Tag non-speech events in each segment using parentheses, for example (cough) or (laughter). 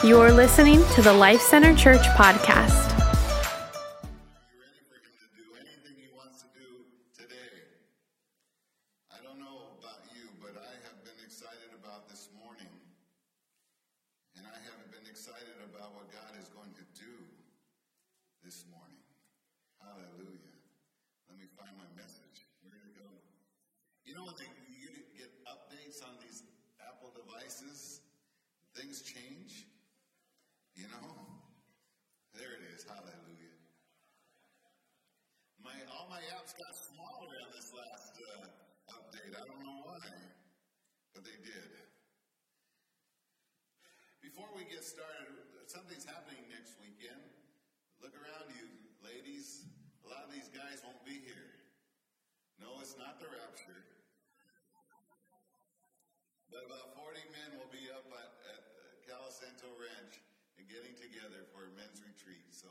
You're listening to the Life Center Church podcast. Are you ready for him to do anything he wants to do today? I don't know about you, but I have been excited about this morning. And I have been excited about what God is going to do this morning. Hallelujah. Let me find my message. Where did it go? You know when they, you get updates on these Apple devices, things change. You know? There it is. Hallelujah. My all my apps got smaller on this last uh, update. I don't know why, but they did. Before we get started, something's happening next weekend. Look around you, ladies. A lot of these guys won't be here. No, it's not the rapture. But about 40 men will be up at, at Calisanto Ranch and getting together for a men's retreat. So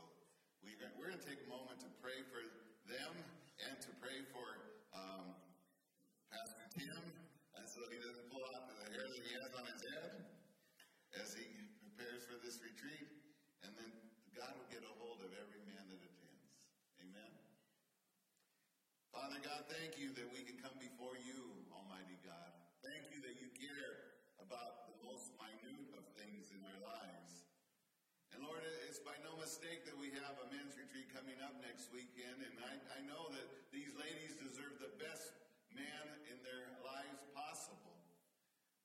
we, we're going to take a moment to pray for them and to pray for um, Pastor Tim, and so he doesn't pull out the hair that he has on his head as he prepares for this retreat. And then God will get a hold of every man that attends. Amen. Father God, thank you that we can come before you, Almighty God. Thank you that you care about the most minute of things in our lives. And Lord, it's by no mistake that we have a men's retreat coming up next weekend. And I, I know that these ladies deserve the best man in their lives possible.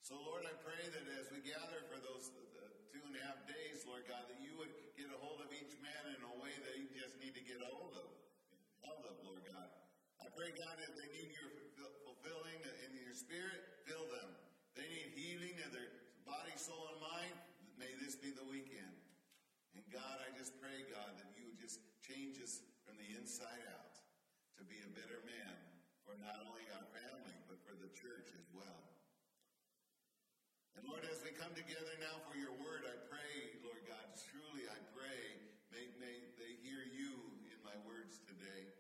So, Lord, I pray that as we gather for those uh, two and a half days, Lord God, that you would get a hold of each man in a way that you just need to get a hold of. Hold of, Lord God. Pray, God, that they need your fulfilling in your spirit, fill them. They need healing in their body, soul, and mind. May this be the weekend. And God, I just pray, God, that you would just change us from the inside out to be a better man for not only our family, but for the church as well. And Lord, as we come together now for your word, I pray, Lord God, truly I pray, may, may they hear you in my words today.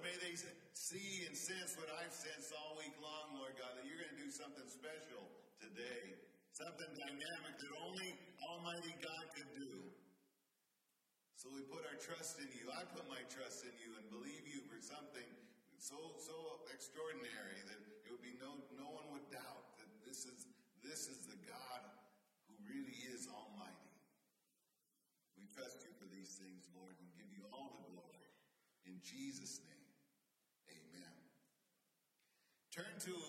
May they see and sense what I've sensed all week long, Lord God, that you're going to do something special today, something dynamic that only Almighty God could do. So we put our trust in you. I put my trust in you and believe you for something so so extraordinary that it would be no no one would doubt that this is this is the God who really is Almighty. We trust you for these things, Lord, and give you all the glory. In Jesus' name, amen. Turn to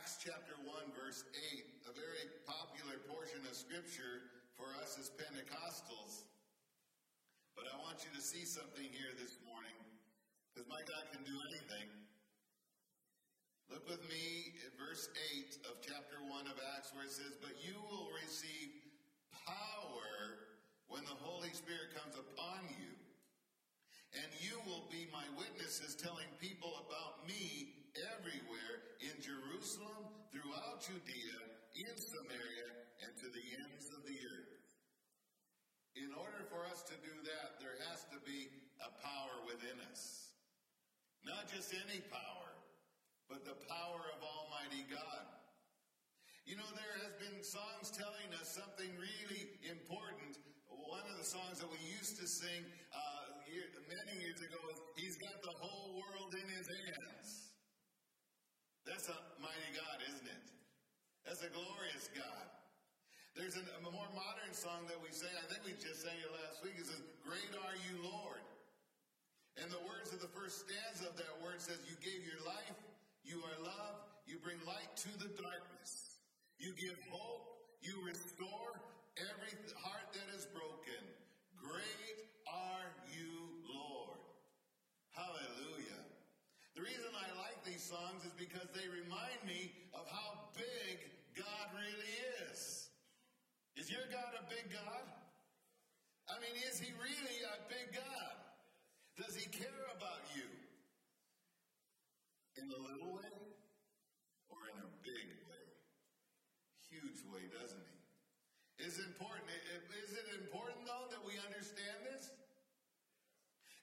Acts chapter 1, verse 8, a very popular portion of Scripture for us as Pentecostals. But I want you to see something here this morning, because my God can do anything. Look with me at verse 8 of chapter 1 of Acts, where it says, But you will receive power when the Holy Spirit comes upon you. And you will be my witnesses, telling people about me everywhere in Jerusalem, throughout Judea, in Samaria, and to the ends of the earth. In order for us to do that, there has to be a power within us. Not just any power, but the power of Almighty God. You know, there has been songs telling us something really important. One of the songs that we used to sing uh, many years ago is He's got the whole world in His hands. That's a mighty God, isn't it? That's a glorious God. There's an, a more modern song that we say, I think we just sang it last week. It says, Great are you, Lord. And the words of the first stanza of that word says, You gave your life, you are love, you bring light to the darkness. You give hope, you restore every heart that is broken. Great are you, Lord. Hallelujah. The reason I like these songs is because they remind me of how big God really is. Is your God a big God? I mean, is he really a big God? Does he care about you? In a little way or in a big way? Huge way, doesn't he? Is important? Is it important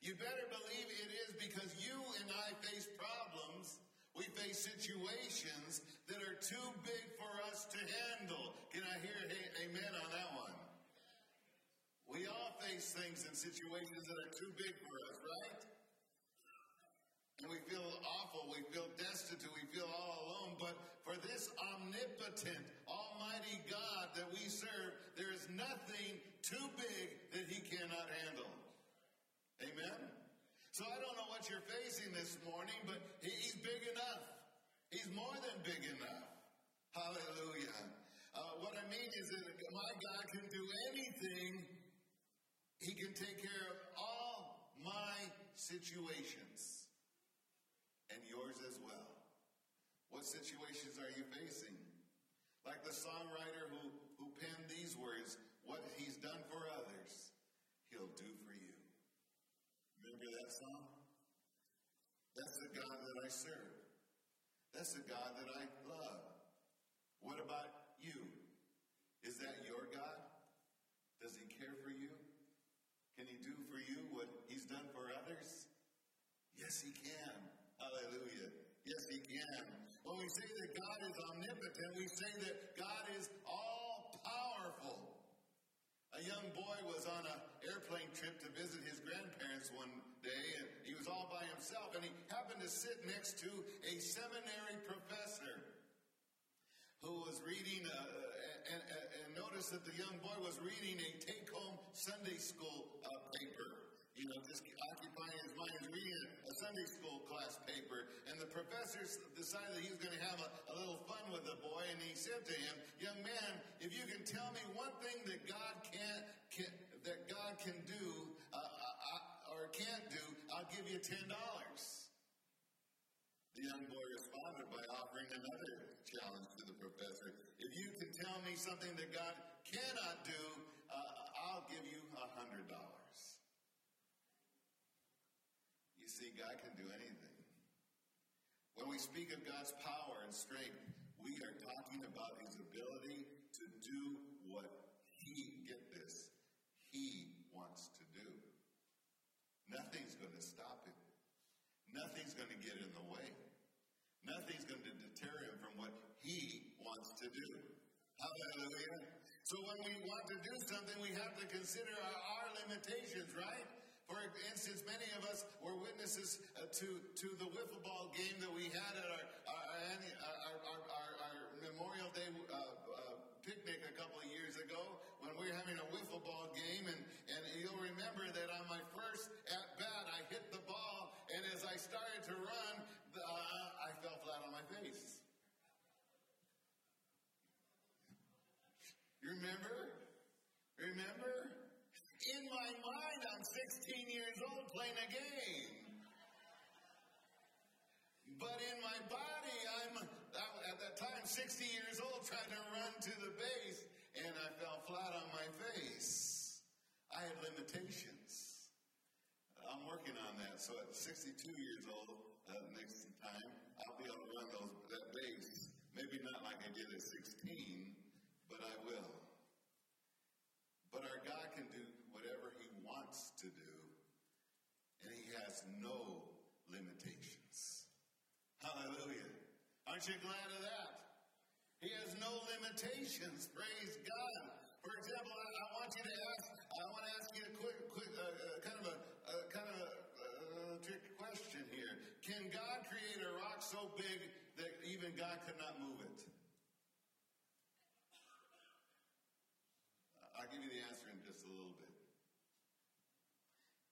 you better believe it is because you and I face problems. We face situations that are too big for us to handle. Can I hear amen on that one? We all face things and situations that are too big for us, right? And we feel awful, we feel destitute, we feel all alone. But for this omnipotent, what you're facing this morning, but he's big enough. He's more than big enough. Hallelujah. Uh, what I mean is that my God can do anything. He can take care of all my situations and yours as well. What situations are you facing? Like the songwriter who, who penned these words, what he's done for others, he'll do for you. Remember that song? That's the God that I serve. That's the God that I love. What about you? Is that your God? Does he care for you? Can he do for you what he's done for others? Yes, he can. Hallelujah. Yes, He can. When we say that God is omnipotent, we say that God is all powerful. A young boy was on an airplane trip to visit his grandparents one day, and he was all by himself, and he happened to sit next to a seminary professor who was reading, uh, and, and, noticed that the young boy was reading a take home Sunday school uh, paper you know, just occupying his mind reading a Sunday school class paper. And the professor decided that he was going to have a, a, little fun with the boy, and he said to him, "Young man, if you can tell me one thing that God can't can, that God can do can't do, I'll give you ten dollars." The young boy responded by offering another challenge to the professor. If you can tell me something that God cannot do, uh, I'll give you a hundred dollars. You see, God can do anything. When we speak of God's power and strength, we are talking about his ability to do what he, get this, he wants to do. Nothing's going to stop him. Nothing's going to get in the way. Nothing's going to deter him from what he wants to do. Hallelujah. So when we want to do something, we have to consider our, our limitations, right? For instance, many of us were witnesses uh, to, to the wiffle ball game that we had at our, our, our, our, our Memorial Day uh, uh, picnic a couple of years ago when we were having a wiffle ball game. And, and you'll remember that on my first at bat, I hit the ball, and as I started to run, the, uh, I fell flat on my face. You remember? Remember? In my mind, I'm 16 years old playing a game. But in my body, I'm at that time 60 years old trying to run to the base, and I fell flat on my face. I had limitations. I'm working on that. So at 62 years old, uh, next time, I'll be able to run those, that base. Maybe not like I did at 16, but I will. But our God can do whatever He wants to do, and he has no limitations. Hallelujah. Aren't you glad of that? He has no limitations. Praise God. For example, I, I want you to ask, to ask you a quick, quick uh, uh, kind of a, uh, kind of a uh, trick question here. Can God create a rock so big that even God could not move it? I'll give you the answer in just a little bit.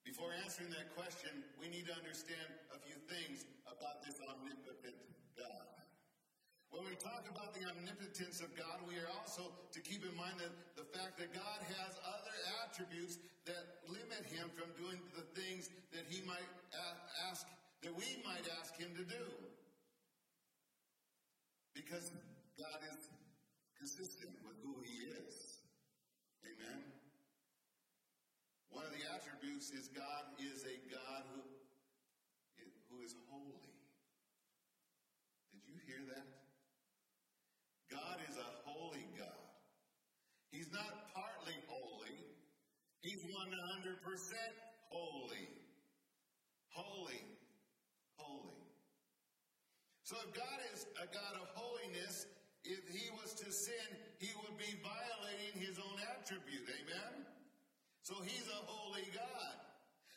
before answering that question, we need to understand a few things about this omnipotent God. When we talk about the omnipotence of God, we are also to keep in mind that the fact that God has other attributes that limit him from doing the things that he might ask, that we might ask him to do. Because God is consistent with who he is. Amen. One of the attributes is God is a God who, who is holy. Did you hear that? God is a holy God. He's not partly holy. He's 100% holy. Holy. Holy. So if God is a God of holiness, if he was to sin, he would be violating his own attribute. Amen? So he's a holy God.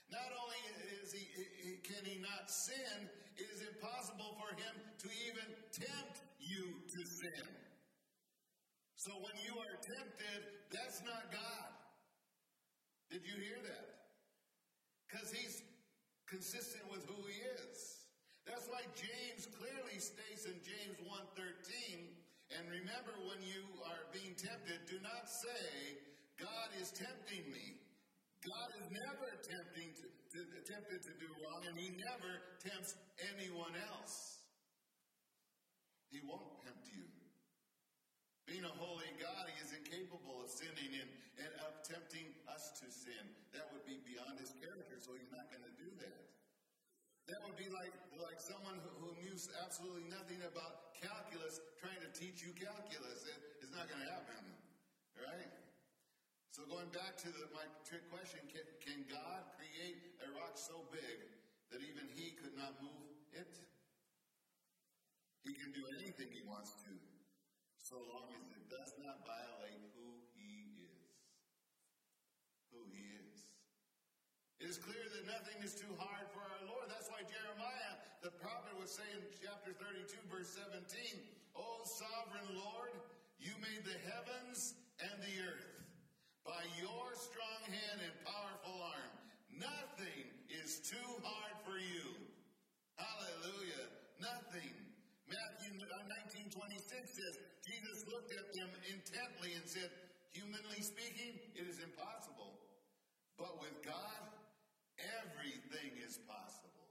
Not only is he, can he not sin, it is impossible for him to even tempt you to sin. So when you are tempted, that's not God. Did you hear that? Because he's consistent with who he is. That's why James clearly states in James 1:13, and remember when you are being tempted, do not say, God is tempting me. God is never tempting to, to, tempted to do wrong, and he never tempts anyone else. He won't tempt you. Being a holy God, he is incapable of sinning and, and of tempting us to sin. That would be beyond his character, so he's not going to do that. That would be like, like someone who, who knew absolutely nothing about calculus trying to teach you calculus. It, it's not going to happen, right? So going back to the, my trick question, can, can God create a rock so big that even he could not move it? He can do anything he wants to, so long as it does not violate who he is. Who he is. It is clear that nothing is too hard for our Lord. That's why Jeremiah, the prophet, would say in chapter 32, verse 17, O sovereign Lord, you made the heavens and the earth. By your strong hand and powerful arm, nothing is too hard for you. Hallelujah. Nothing. Matthew uh, 19 26 says, Jesus looked at them intently and said, Humanly speaking, it is impossible. But with God, Everything is possible.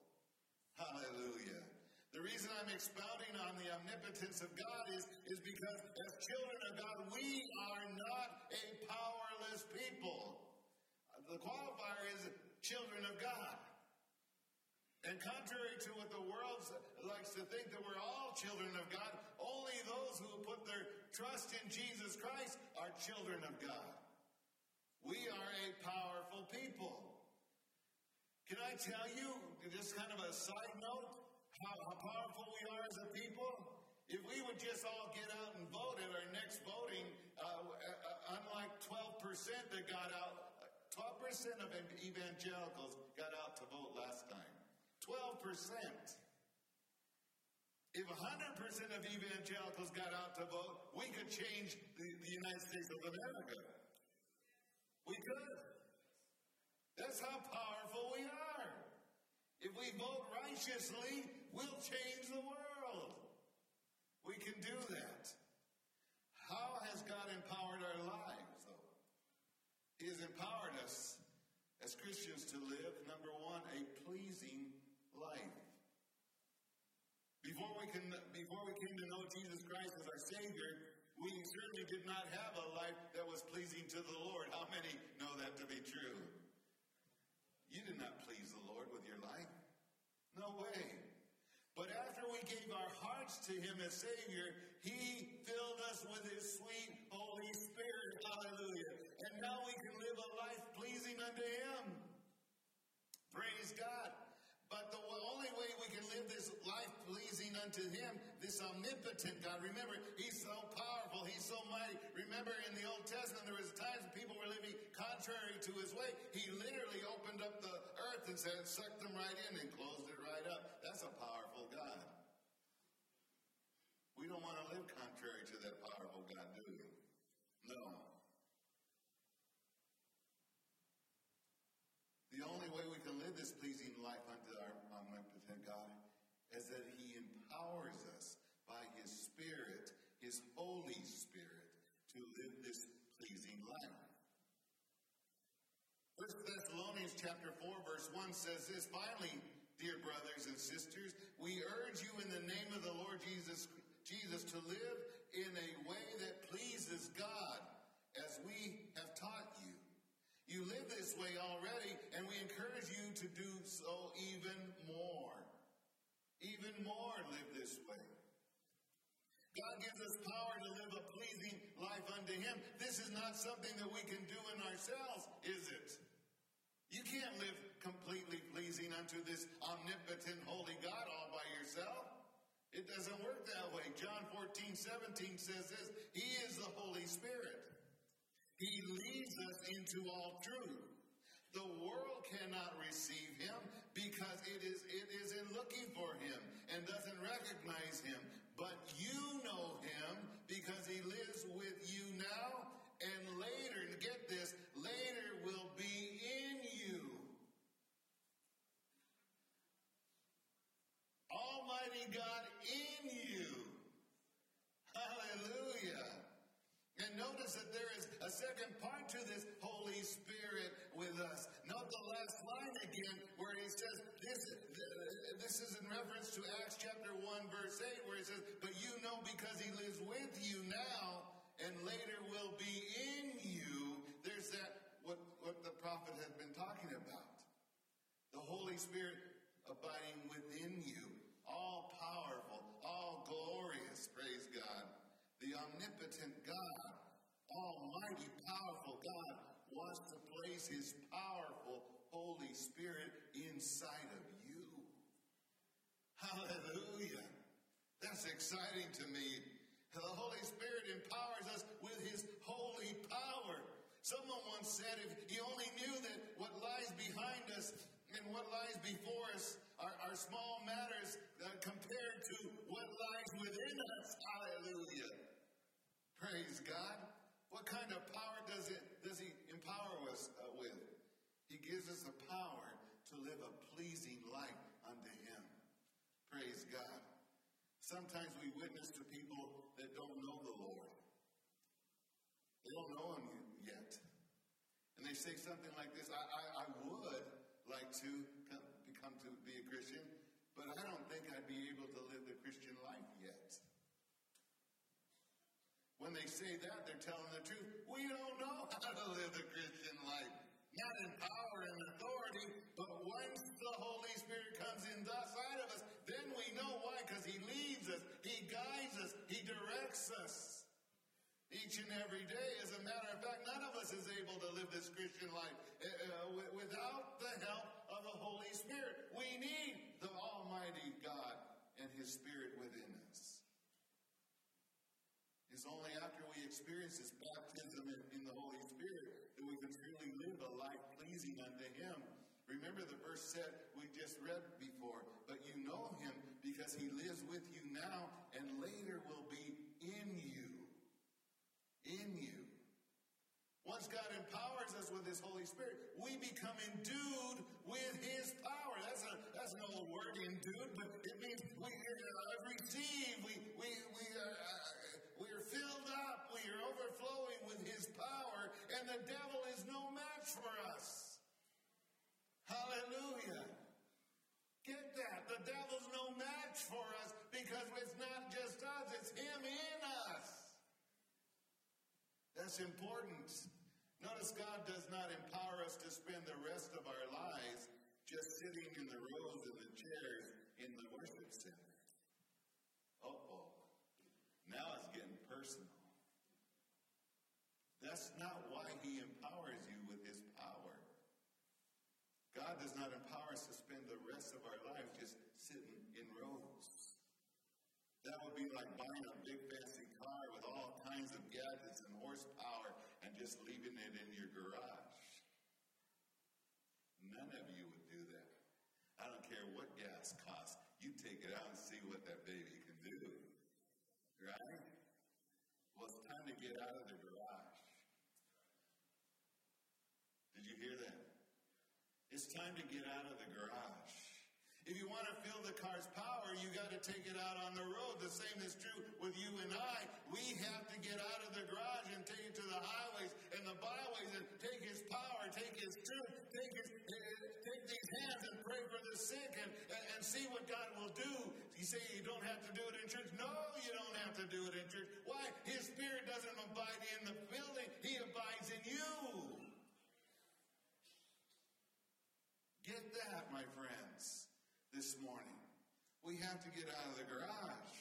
Hallelujah. The reason I'm expounding on the omnipotence of God is, is because as children of God, we are not a powerless people. The qualifier is children of God. And contrary to what the world likes to think that we're all children of God, only those who put their trust in Jesus Christ are children of God. We are a powerful people. Can I tell you, just kind of a side note, how, how powerful we are as a people? If we would just all get out and vote at our next voting, uh, uh, unlike 12% that got out, 12% of evangelicals got out to vote last time. 12%. If 100% of evangelicals got out to vote, we could change the, the United States of America. We could. That's how powerful we are. If we vote righteously, we'll change the world. We can do that. How has God empowered our lives, though? He has empowered us as Christians to live, number one, a pleasing life. Before we, can, before we came to know Jesus Christ as our Savior, we certainly did not have a life that was pleasing to the Lord. How many know that to be true? You did not please the Lord with your life. No way. We gave our hearts to Him as Savior, He filled us with His sweet Holy Spirit. Hallelujah. And now we can live a life pleasing unto Him. Praise God. But the only way we can live this life pleasing unto Him, this omnipotent God, remember, He's so powerful, He's so mighty. Remember in the Old Testament, there was times when people were living contrary to His way. He literally opened up the earth and said, sucked them right in and closed it right up. That's a powerful God. Don't want to live contrary to that powerful God, do we? No. The only way we can live this pleasing life unto our um, omnipotent God is that He empowers us by His Spirit, His Holy Spirit, to live this pleasing life. First Thessalonians chapter 4, verse 1 says this finally, dear brothers and sisters, we urge you in the name of the Lord Jesus, Jesus to live in a way that pleases God as we have taught you. You live this way already, and we encourage you to do so even more. Even more live this way. God gives us power to live a pleasing life unto Him. This is not something that we can do in ourselves, is it? You can't live completely pleasing unto this omnipotent, holy God all by yourself. It doesn't work that way. John 14, 17 says this He is the Holy Spirit. He leads us into all truth. The world cannot receive him because it is, it isn't looking for him and doesn't recognize him. But you know him because he lives with you now and later, get this, later will be in you. God in you. Hallelujah. And notice that there is a second part to this Holy Spirit with us. Note the last line again where he says, this, this is in reference to Acts chapter 1 verse 8 where he says, but you know because he lives with you now and later will be in you. There's that, what, what the prophet has been talking about. The Holy Spirit abiding within you, omnipotent God, almighty, powerful God, wants to place his powerful Holy Spirit inside of you. Hallelujah. That's exciting to me. The Holy Spirit empowers us with His holy power. Someone once said if he only knew that what lies behind us and what lies before us are, are small matters uh, compared to what lies within us. Hallelujah. Praise God. What kind of power does it does He empower us uh, with? He gives us the power to live a pleasing life unto Him. Praise God. Sometimes we witness to people that don't know the Lord. They don't know Him yet. And they say something like this I, I, I would like to come, become to be a Christian, but I don't think I'd be able to live the Christian life yet. When they say that, they're telling the truth. We don't know (laughs) how to live the Christian life. Not in power and authority, but once the Holy Spirit comes inside of us, then we know why, because He leads us, He guides us, He directs us. Each and every day. As a matter of fact, none of us is able to live this Christian life uh without the help of the Holy Spirit. We need the Almighty God and His Spirit within us. It's only after we experience this baptism in, the Holy Spirit that we can truly live a life pleasing unto Him. Remember the verse said we just read before, but you know Him because He lives with you now and later will be in you. In you. Once God empowers us with His Holy Spirit, we become endued with His power. That's a that's an old word, endued, but it means we receive. We we we are. Uh, we are filled up. We are overflowing with His power, and the devil is no match for us. Hallelujah. Get that. The devil's no match for us because it's not just us, it's Him in us. That's important. Notice God does not empower us to spend the rest of our lives just sitting in the rows and the chairs in the worship center. Oh. Now it's getting personal. That's not why He empowers you with His power. God does not empower us to spend the rest of our lives just sitting in rows. That would be like buying a big fancy car with all kinds of gadgets and horsepower and just leaving it in your garage. None of you would do that. I don't care what gas costs. You take it out and see what that baby can do. Right? Well, it's time to get out of the garage. Did you hear that? It's time to get out of the garage. If you want to feel the car's power, you got to take it out on the road. The same is true with you and I. We have to get out of the garage and take it to the highways and the byways and take His power, take His truth, take His, take these hands and pray for the sick and, and, and see what God will do. You say you don't have to do it in church. No, you don't have to do it in church. Why? His Spirit doesn't abide in the building. He abides in you. Get that, my friends, this morning. We have to get out of the garage.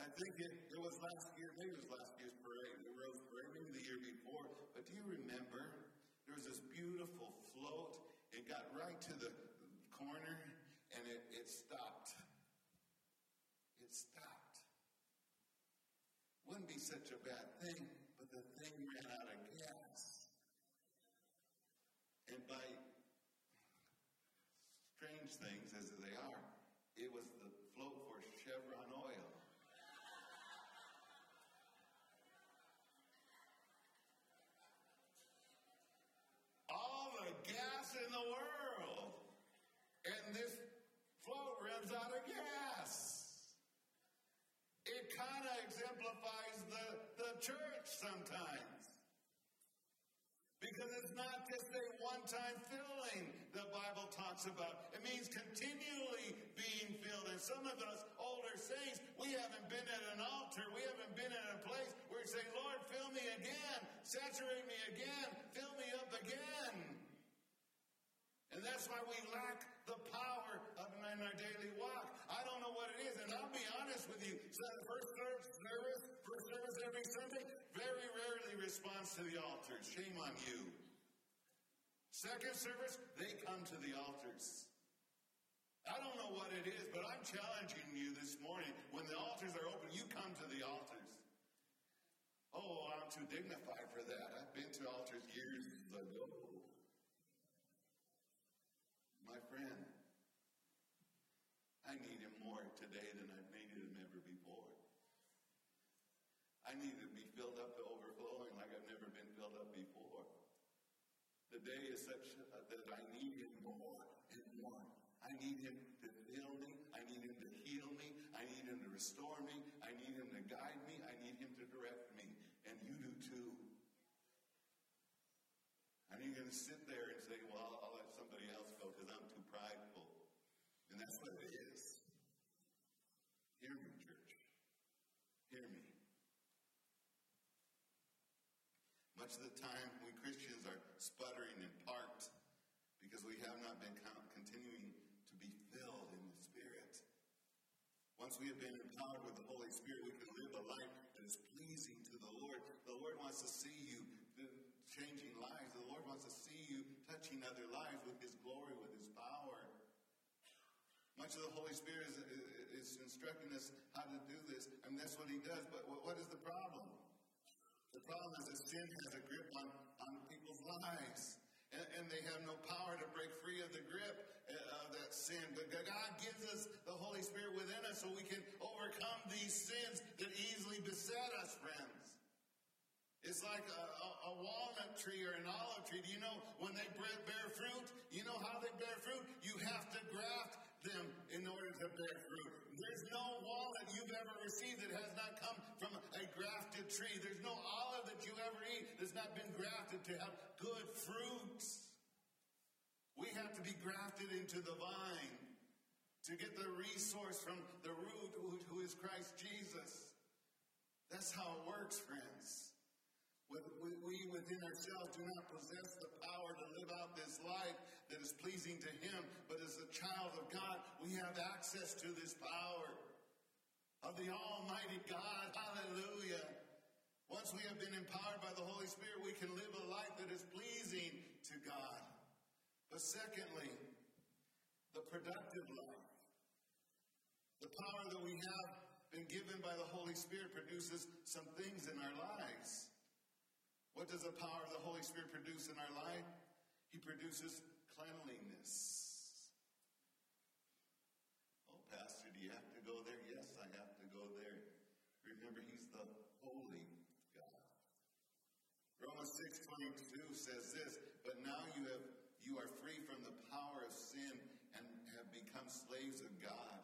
I think it, it was last year, maybe it was last year's parade, the Rose Parade, maybe the year before. But do you remember? There was this beautiful float. It got right to the corner and it, it stopped. It stopped. Wouldn't be such a bad thing, but the thing ran out of gas. strange things as they are, it was the float for Chevron oil. All the gas in the world, and this float runs out of gas. It kind of exemplifies the, the church sometimes. Because it's not just a one time filling the Bible talks about. It means continually being filled. And some of us older saints, we haven't been at an altar, we haven't been at a place where we say, Lord, fill me again, saturate me again, fill me up again. And that's why we lack the power of in our daily walk. I don't know what it is, and I'll be honest with you. So the first service, every Sunday, very rarely responds to the altars. Shame on you. Second service, they come to the altars. I don't know what it is, but I'm challenging you this morning. When the altars are open, you come to the altars. Oh, I'm too dignified for that. I've been to altars years ago. My friend, I need him more today than I've needed him ever before. I need to be filled up to overflowing like I've never been filled up before. The day is such that I need him more and more. I need him to fill me. I need him to heal me. I need him to restore me. I need him to guide me. I need him to direct me. And you do too. And you're going to sit there and say, well, I'll let somebody else go because I'm too prideful. And that's what it is. Hear me, church. Hear me. Much of the time, sputtering and parked because we have not been continuing to be filled in the Spirit. Once we have been empowered with the Holy Spirit, we can live a life that is pleasing to the Lord. The Lord wants to see you changing lives. The Lord wants to see you touching other lives with His glory, with His power. Much of the Holy Spirit is, is instructing us how to do this, and that's what He does. But what is the problem? The problem is that sin has a grip on, on people's lives. And, and, they have no power to break free of the grip uh, of that sin. But God gives us the Holy Spirit within us so we can overcome these sins that easily beset us, friends. It's like a, a, a, walnut tree or an olive tree. Do you know when they bear fruit? You know how they bear fruit? You have to graft them in order to bear fruit. No walnut you've ever received that has not come from a grafted tree. There's no olive that you ever eat that's not been grafted to have good fruits. We have to be grafted into the vine to get the resource from the root who is Christ Jesus. That's how it works, friends. We within ourselves do not possess the power to live out this life that is pleasing to Him, but as a child of God, we have access to this power of the Almighty God. Hallelujah. Once we have been empowered by the Holy Spirit, we can live a life that is pleasing to God. But secondly, the productive life. The power that we have been given by the Holy Spirit produces some things in our lives. What does the power of the Holy Spirit produce in our life? He produces cleanliness. Oh, Pastor, do you have to go there? Yes, I have to go there. Remember, He's the holy God. Romans 6 22 says this, but now you have you are free from the power of sin and have become slaves of God.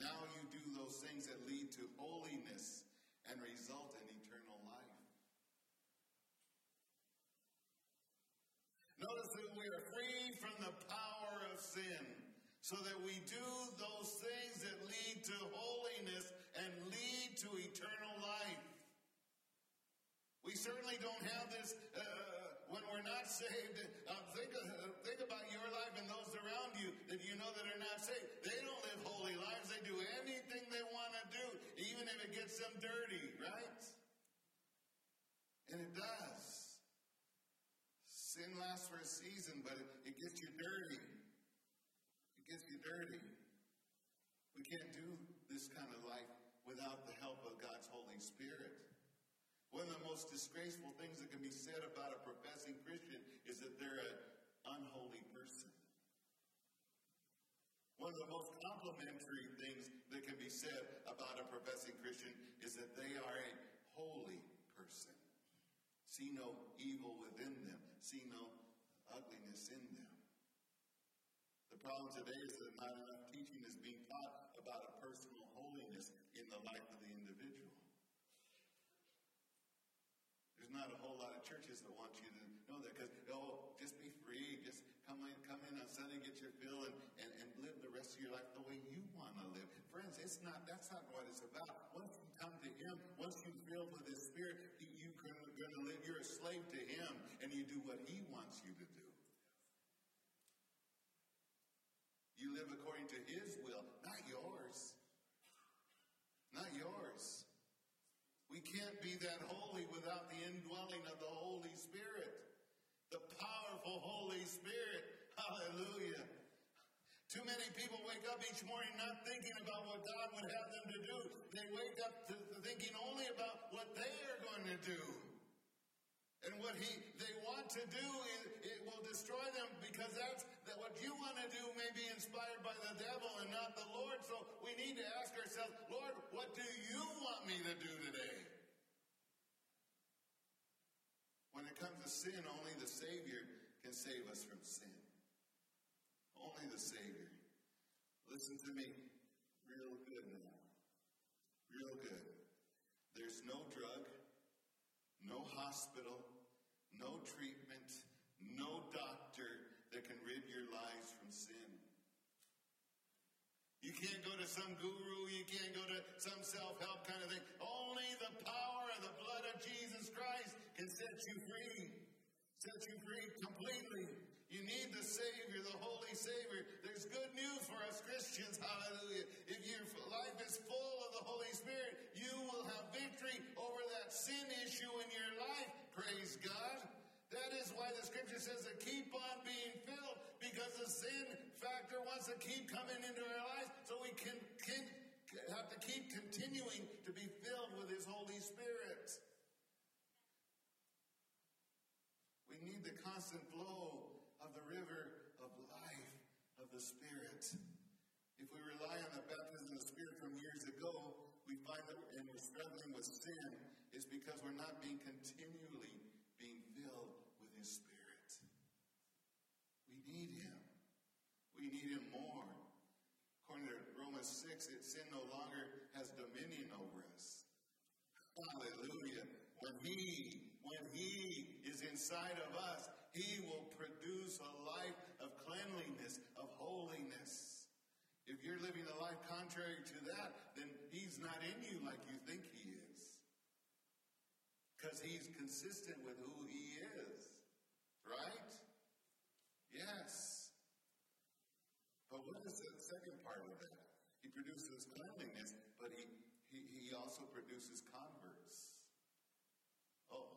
Now you do those things that lead to holiness and result in Notice that we are free from the power of sin so that we do those things that lead to holiness and lead to eternal life. We certainly don't have this uh, when we're not saved. Uh, think, uh, think about your life and those around you that you know that are not saved. They don't live holy lives. They do anything they want to do, even if it gets them dirty, right? And it does. Sin lasts for a season, but it, it gets you dirty. We can't do this kind of life without the help of God's Holy Spirit. One of the most disgraceful things that can be said about a professing Christian is that they're an unholy person. One of the most complimentary things that can be said about a professing Christian is that they are a holy person. See no evil within them, see no ugliness in them. Problem today is that not enough teaching is being taught about a personal holiness in the life of the individual. There's not a whole lot of churches that want you to know that because, oh, just be free, just come in, come in on Sunday, get your fill, and, and, and live the rest of your life the way you want to live. Friends, it's not, that's not what it's about. Once you come to Him, once you're filled with His Spirit, you, you're going to live, you're a slave to Him, and you do what He wants you to do. You live according to His will, not yours. Not yours. We can't be that holy without the indwelling of the Holy Spirit. The powerful Holy Spirit. Hallelujah. Too many people wake up each morning not thinking about what God would have them to do. They wake up to thinking only about what they are going to do. And what he they want to do will destroy them because that's that what you want to do may be inspired by the devil and not the Lord. So we need to ask ourselves, Lord, what do you want me to do today? When it comes to sin, only the Savior can save us from sin. Only the Savior. Listen to me real good now. Real good. There's no drug, no hospital, no treatment, no doctor that can rid your lives from sin. You can't go to some guru, you can't go to some self help kind of thing. Only the power of the blood of Jesus Christ can set you free. Set you free completely. You need the Savior, the Holy Savior. There's good news for us Christians. Hallelujah. If your life is full of the Holy Spirit, you will have victory over that sin issue in your life. Praise God. That is why the scripture says to keep on being filled because the sin factor wants to keep coming into our we can, can have to keep continuing to be filled with His Holy Spirit. We need the constant flow of the river of life of the Spirit. If we rely on the baptism of the Spirit from years ago, we find that and we're struggling with sin is because we're not being continually being filled with His Spirit. We need Him. We need Him more. According to Romans 6, it, sin no longer has dominion over us. Hallelujah. When He, when He is inside of us, He will produce a life of cleanliness, of holiness. If you're living a life contrary to that, then He's not in you like you think He is. Because He's consistent with who He is. Right? Yes. But what is the second part of that? Produces cleanliness, but He, he, he also produces converts. Oh.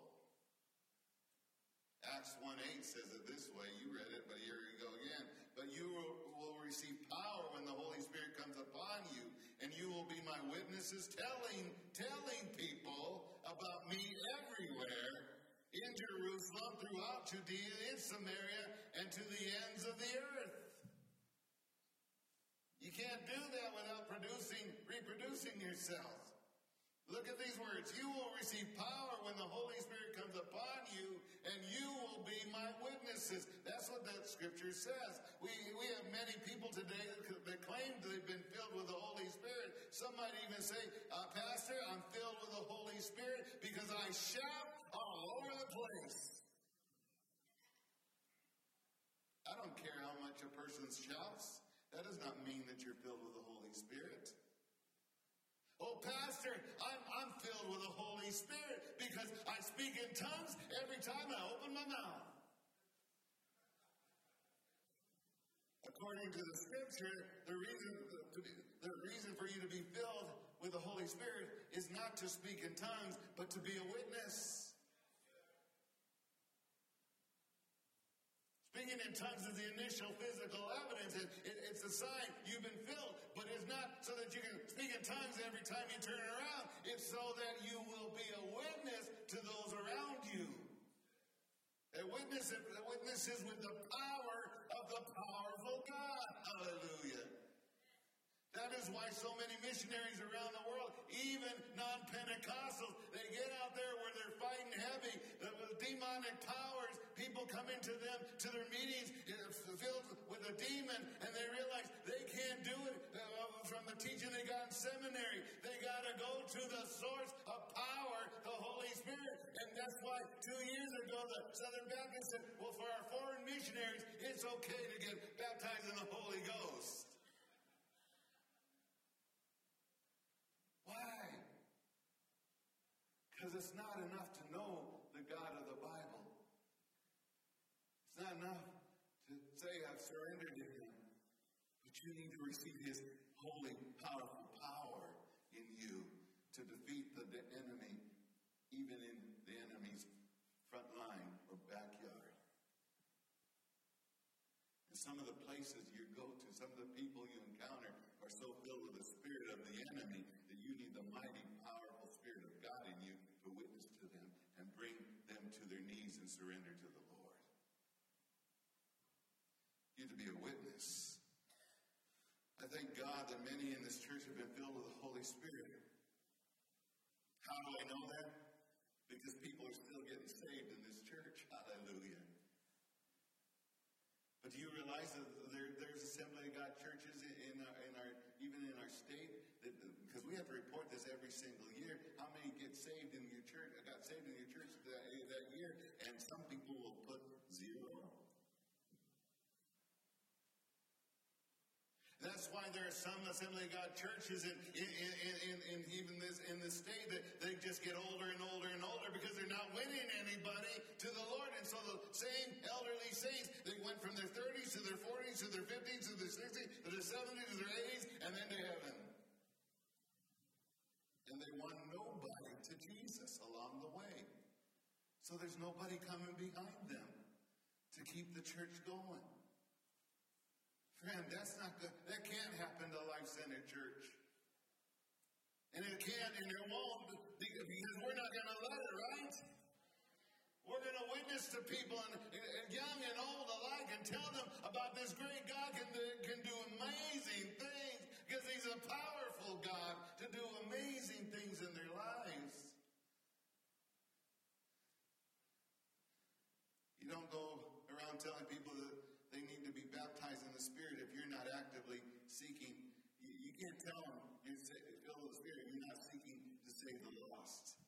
Acts 1 8 says it this way. You read it, but here you go again. But you will, will receive power when the Holy Spirit comes upon you, and you will be my witnesses, telling, telling people about me everywhere in Jerusalem, throughout Judea, in Samaria, and to the ends of the earth. Can't do that without producing, reproducing yourself. Look at these words. You will receive power when the Holy Spirit comes upon you, and you will be my witnesses. That's what that scripture says. We, we have many people today that claim they've been filled with the Holy Spirit. Some might even say, uh, Pastor, I'm filled with the Holy Spirit because I shout all over the place. I don't care how much a person shouts. That does not mean that you're filled with the Holy Spirit. Oh, Pastor, I'm, I'm filled with the Holy Spirit because I speak in tongues every time I open my mouth. According to the scripture, the reason, the reason for you to be filled with the Holy Spirit is not to speak in tongues, but to be a witness. Tongues is the initial physical evidence. It, it, it's a sign you've been filled, but it's not so that you can speak in tongues every time you turn around. It's so that you will be a witness to those around you. A witness, a witness is with the power of the powerful God. Hallelujah. That is why so many missionaries around the world, even non-Pentecostals, they get out there where they're fighting heavy with demonic powers. People come into them, to their meetings filled with a demon, and they realize they can't do it uh, from the teaching they got in seminary. They got to go to the source of power, the Holy Spirit. And that's why two years ago the Southern Baptist said, well, for our foreign missionaries, it's okay to get baptized in the Holy Ghost. Why? Because it's not enough to know the God of the Bible. It's not enough to say I've surrendered to Him. But you need to receive His holy, powerful power in you to defeat the, the enemy, even in the enemy's front line or backyard. And some of the places you go to, some of the people you encounter are so filled with the spirit of the enemy that you need the mighty, powerful spirit of God in you to witness to them and bring them to their knees and surrender to the Lord. You to be a witness. I thank God that many in this church have been filled with the Holy Spirit. How do I know that? Because people are still getting saved in this church. Hallelujah. But do you realize that there, there's Assembly of God churches in our, in our even in our state because we have to report this every single year. How many get saved in your church? Got saved in your church that, that year, and some people will put That's why there are some Assembly of God churches in, in, in, in, even this in the state that they just get older and older and older because they're not winning anybody to the Lord. And so the same elderly saints, they went from their 30s to their 40s to their 50s to their 60s to their 70s to their 80s and then to heaven. And they won nobody to Jesus along the way. So there's nobody coming behind them to keep the church going. Friend, that's not good. That can't happen to Life Center Church. And it can't and it won't because we're not going to let it, right? We're going to witness to people, and, and young and old alike, and tell them about this great God can can do amazing things because He's a powerful God to do amazing things in their lives. You don't go around telling people that they need to be baptized in the Spirit if you're not actively seeking. You, you can't tell them you're filled with the Spirit. You're not seeking to save the lost.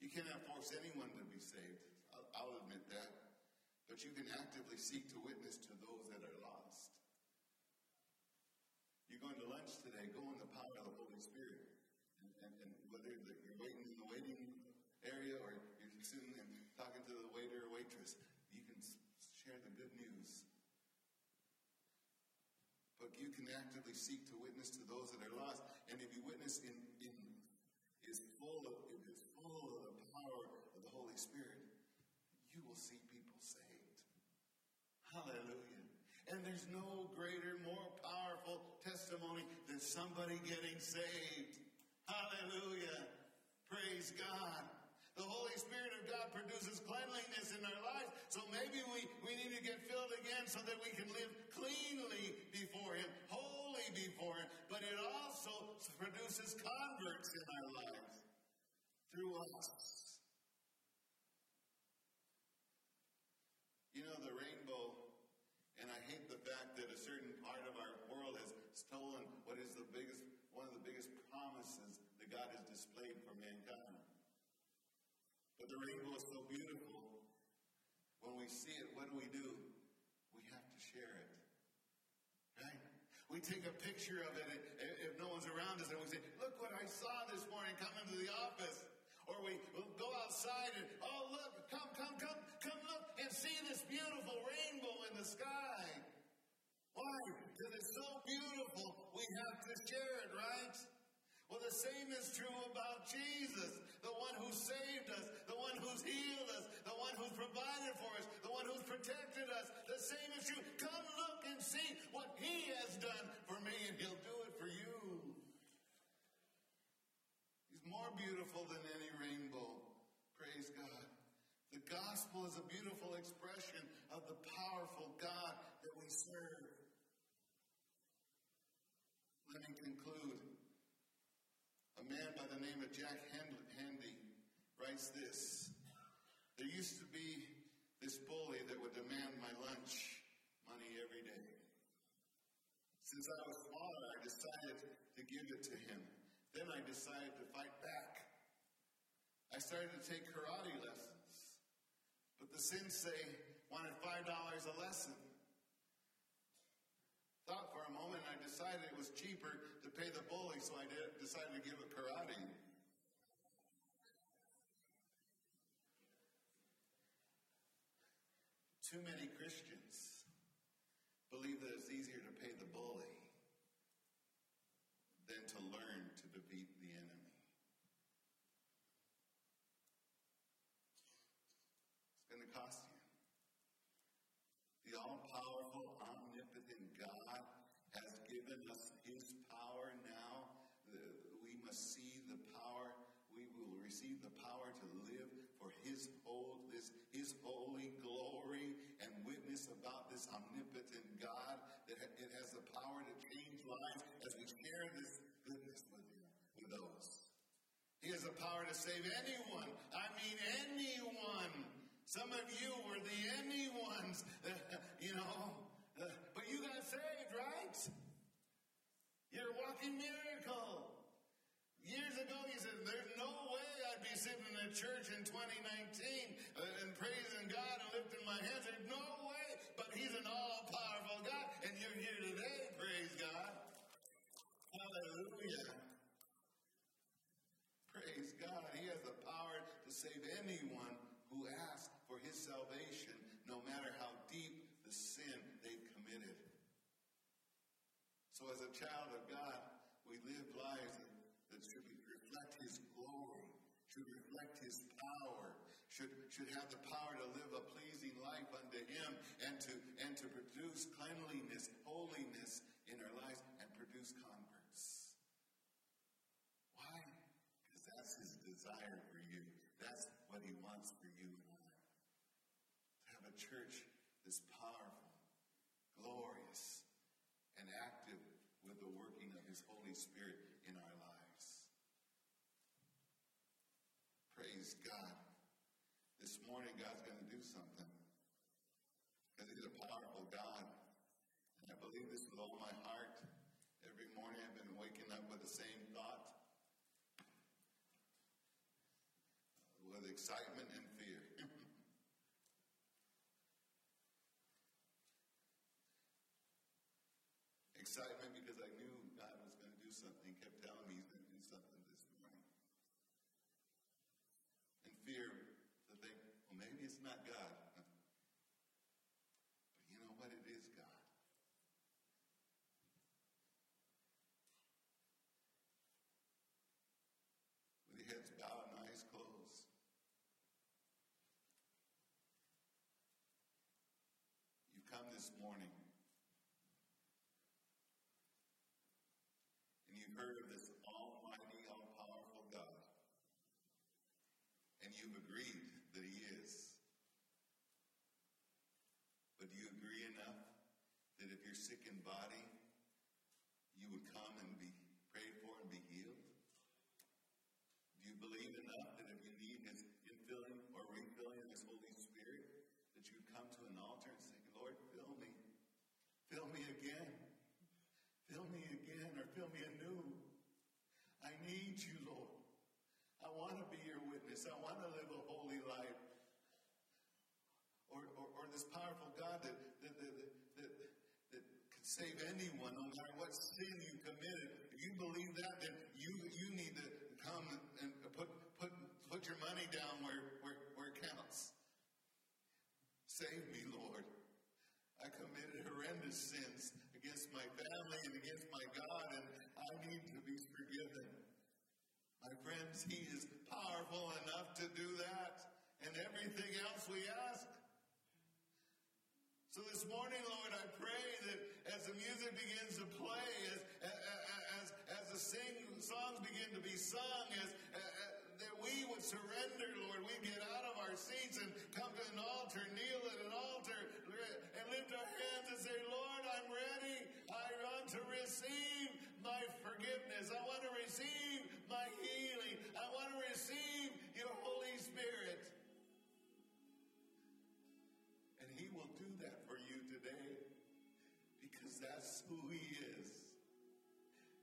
You cannot force anyone to be saved. I'll, I'll admit that. But you can actively seek to witness to those that are lost. You're going to lunch today, go in the power of the Holy Spirit. And, and, and whether you're waiting in the waiting area or you're sitting and talking to the waiter or waitress, you can share the good news. You can actively seek to witness to those that are lost. And if you witness in, in is full of it is full of the power of the Holy Spirit, you will see people saved. Hallelujah. And there's no greater, more powerful testimony than somebody getting saved. Hallelujah. Praise God. The Holy Spirit of God produces cleanliness in our lives. So maybe we, we need to get filled again so that we can live cleanly before Him, holy before Him. But it also produces converts in our lives through us. You know, the rainbow, and I hate the fact that a certain part of our world has stolen what is the biggest, one of the biggest promises that God has displayed the rainbow is so beautiful. When we see it, what do we do? We have to share it. Right? We take a picture of it if no one's around us and we say, Look what I saw this morning coming to the office. Or we go outside and, Oh, look, come, come, come, come look and see this beautiful rainbow in the sky. Why? Because it's so beautiful, we have to share it, right? Well, the same is true about Jesus, the one who saved us, the one who's healed us, the one who's provided for us, the one who's protected us. The same is true. Come look and see what he has done for me, and he'll do it for you. He's more beautiful than any rainbow. Praise God. The gospel is a beautiful expression of the powerful God that we serve. Let me conclude. A man by the name of Jack Handey this There used to be this bully that would demand my lunch money every day. Since I was smaller, I decided to give it to him. Then I decided to fight back. I started to take karate lessons. But the sensei wanted $5 a lesson. Thought for a moment, I decided it was cheaper to pay the bully, so I did, decided to give it karate. Too many Christians believe that it's easier to pay the bully than to learn to defeat the enemy. It's going to cost you. The all powerful, omnipotent God has given us his power now. Uh, we must see the power. We will receive the power to live for his whole, this, his holy glory about this omnipotent God that it has the power to change lives as we share this goodness with, with those. He has the power to save anyone. I mean, anyone. Some of you were the anyones, (laughs) you know, (laughs) but you got saved, right? You're a walking miracle. Years ago, you said, There's no way I'd be sitting in a church in 2019 uh, and praising God and lifting my hands. There's no way. He's an all powerful God, and you're here today, praise God. Hallelujah. Praise God. He has the power to save anyone who asks for his salvation, no matter how deep the sin they've committed. So, as a child of God, we live lives that should reflect his glory, should reflect his power, should, should have the power to live a pleasing life unto him and to, and to produce cleanliness, holiness in our lives and produce converts. Why? Because that's his desire for you. That's what he wants for you and I. To have a church that's powerful, glorious, and active with the working of his Holy Spirit in our lives. Praise God. This morning, God's going to do something. Because he's a powerful God. And I believe this with all my heart. Every morning I've been waking up with the same thought. With excitement and fear. (laughs) excitement because I knew God was going to do something. He kept telling me he's going to do something this morning. And fear to think, well, maybe it's not God. But you know what? It is God. With your heads bowed and eyes closed. You've come this morning. And you've heard of this almighty, all powerful God. And you've agreed that He is. But do you agree enough that if you're sick in body, you would come and be prayed for and be healed? Do you believe enough that if you need His infilling or refilling of His Holy Spirit, that you come to an altar and say, Lord, fill me. Fill me again. Fill me again or fill me anew. I need you, Lord. I want to be your witness. I want to live a holy life. Or, or, or this powerful God that, that, that, that, that could save anyone, no matter what sin you committed. If you believe that, then you, you need to come and put, put, put your money down where, where, where it counts. Save me, Lord. I committed horrendous sins against my family and against my God, and I need to be forgiven. My friends, He is powerful enough to do that and everything else we ask. So this morning, Lord, I pray that as the music begins to play, as, as, as the sing, songs begin to be sung, as, as, that we would surrender, Lord. We'd get out of our seats and come to an altar, kneel at an altar, and lift our hands and say, Lord, I'm ready. I want to receive my forgiveness. I want to receive my healing. That's who He is.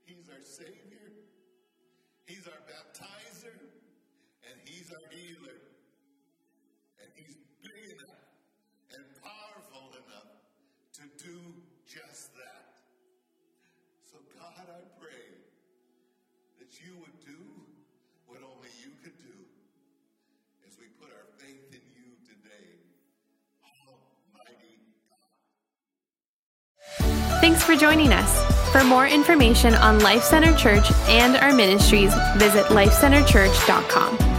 He's our Savior. For joining us. For more information on Life Center Church and our ministries, visit lifecenterchurch.com.